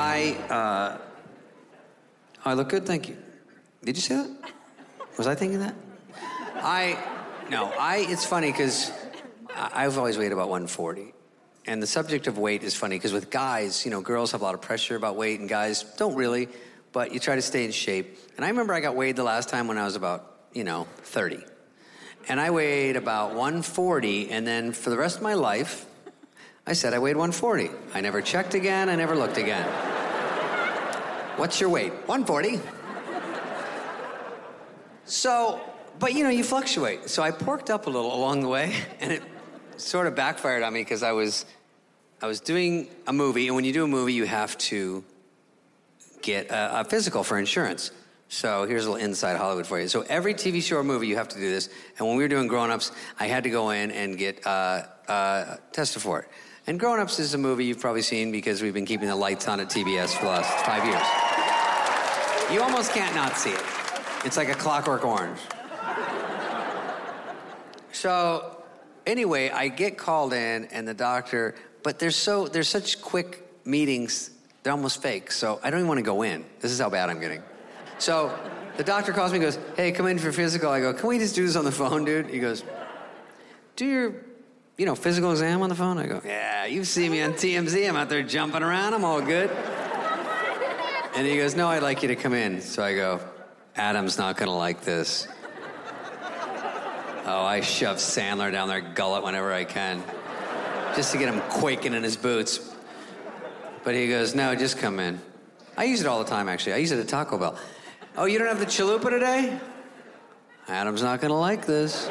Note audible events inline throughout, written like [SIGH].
I, uh, I look good, thank you. Did you say that? Was I thinking that? I, no, I, it's funny because I've always weighed about 140. And the subject of weight is funny because with guys, you know, girls have a lot of pressure about weight and guys don't really, but you try to stay in shape. And I remember I got weighed the last time when I was about, you know, 30. And I weighed about 140, and then for the rest of my life, I said I weighed 140. I never checked again, I never looked again. What's your weight? 140. So, but you know, you fluctuate. So I porked up a little along the way, [LAUGHS] and it sort of backfired on me because I was, I was doing a movie, and when you do a movie, you have to get a, a physical for insurance. So here's a little inside Hollywood for you. So every TV show or movie, you have to do this. And when we were doing Grown Ups, I had to go in and get uh, uh, tested for it. And Grown Ups is a movie you've probably seen because we've been keeping the lights on at TBS for the last five years. You almost can't not see it. It's like a clockwork orange. So, anyway, I get called in, and the doctor, but there's so there's such quick meetings, they're almost fake. So I don't even want to go in. This is how bad I'm getting. So the doctor calls me and goes, Hey, come in for physical. I go, Can we just do this on the phone, dude? He goes, Do your, you know, physical exam on the phone? I go, Yeah, you see me on TMZ. I'm out there jumping around. I'm all good. And he goes, No, I'd like you to come in. So I go, Adam's not going to like this. Oh, I shove Sandler down their gullet whenever I can, just to get him quaking in his boots. But he goes, No, just come in. I use it all the time, actually. I use it at Taco Bell. Oh, you don't have the chalupa today? Adam's not going to like this.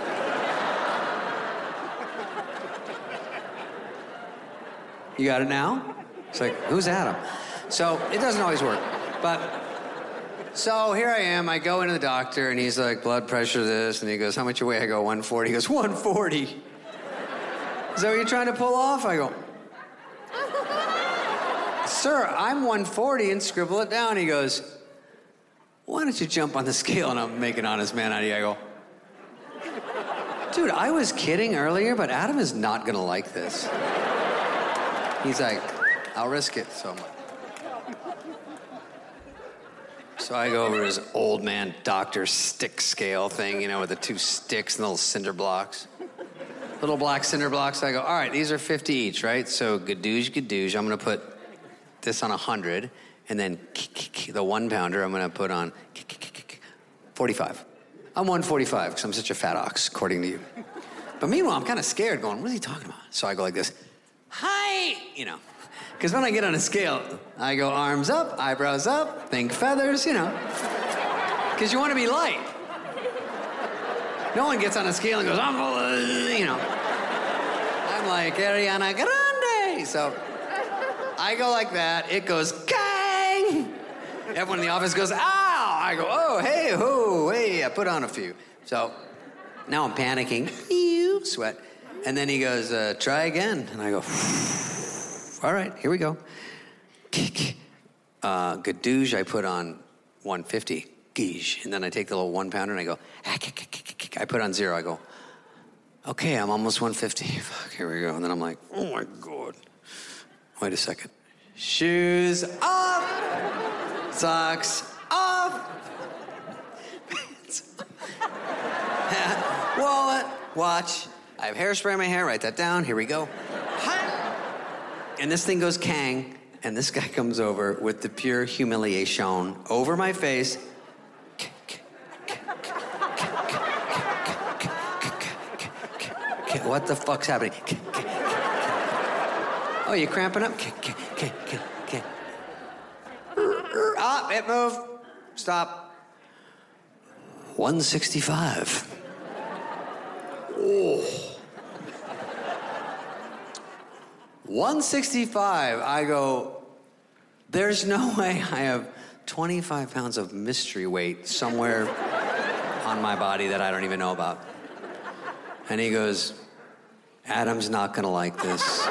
You got it now? It's like, who's Adam? So it doesn't always work. But so here I am. I go into the doctor, and he's like, blood pressure this. And he goes, How much you weigh? I go, 140. He goes, 140. Is that what you're trying to pull off? I go, Sir, I'm 140 and scribble it down. He goes, Why don't you jump on the scale and make an honest man out of you? I go, Dude, I was kidding earlier, but Adam is not gonna like this. He's like, I'll risk it. So, so I go over to his old man doctor stick scale thing, you know, with the two sticks and little cinder blocks. Little black cinder blocks. I go, all right, these are 50 each, right? So gadoosh, gadoosh. I'm gonna put this on 100, and then the one pounder I'm gonna put on 45. I'm 145 because I'm such a fat ox, according to you. But meanwhile, I'm kind of scared, going, what is he talking about? So I go like this, hi, you know. Because when I get on a scale, I go arms up, eyebrows up, think feathers, you know. Because you want to be light. No one gets on a scale and goes, I'm, you know. I'm like Ariana Grande. So I go like that. It goes, kang. Everyone in the office goes, ow. I go, oh, hey, ho, hey. I put on a few. So now I'm panicking. Ew, sweat. And then he goes, uh, try again. And I go, all right, here we go. Uh, Gadouge, I put on 150. Gige. And then I take the little one pounder and I go, I put on zero. I go, okay, I'm almost 150. [LAUGHS] Fuck, here we go. And then I'm like, oh my God. Wait a second. Shoes off, socks off, [LAUGHS] wallet, watch. I have hairspray in my hair. Write that down. Here we go. And this thing goes kang, and this guy comes over with the pure humiliation over my face. What the fuck's happening? Oh, you cramping up? Ah, it moved. Stop. 165. 165. I go, there's no [LAUGHS] way I have 25 pounds of mystery weight somewhere on my body that I don't even know about. And he goes, Adam's not gonna like this.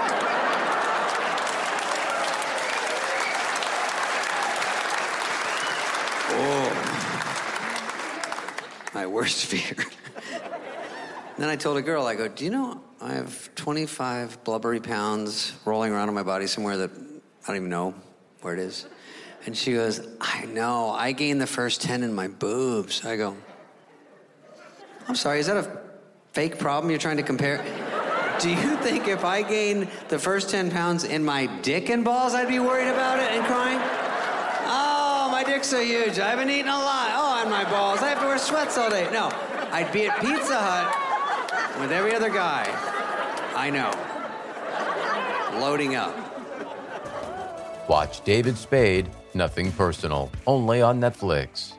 Oh. My worst fear. [LAUGHS] then I told a girl, I go, Do you know I have 25 blubbery pounds rolling around in my body somewhere that I don't even know where it is? And she goes, I know. I gained the first 10 in my boobs. I go, I'm sorry, is that a fake problem you're trying to compare? Do you think if I gained the first 10 pounds in my dick and balls, I'd be worried about it and crying? Oh, my dick's so huge. I haven't eaten a lot. Oh, and my balls. I have to wear sweats all day. No, I'd be at Pizza Hut with every other guy I know, loading up. Watch David Spade, Nothing Personal, only on Netflix.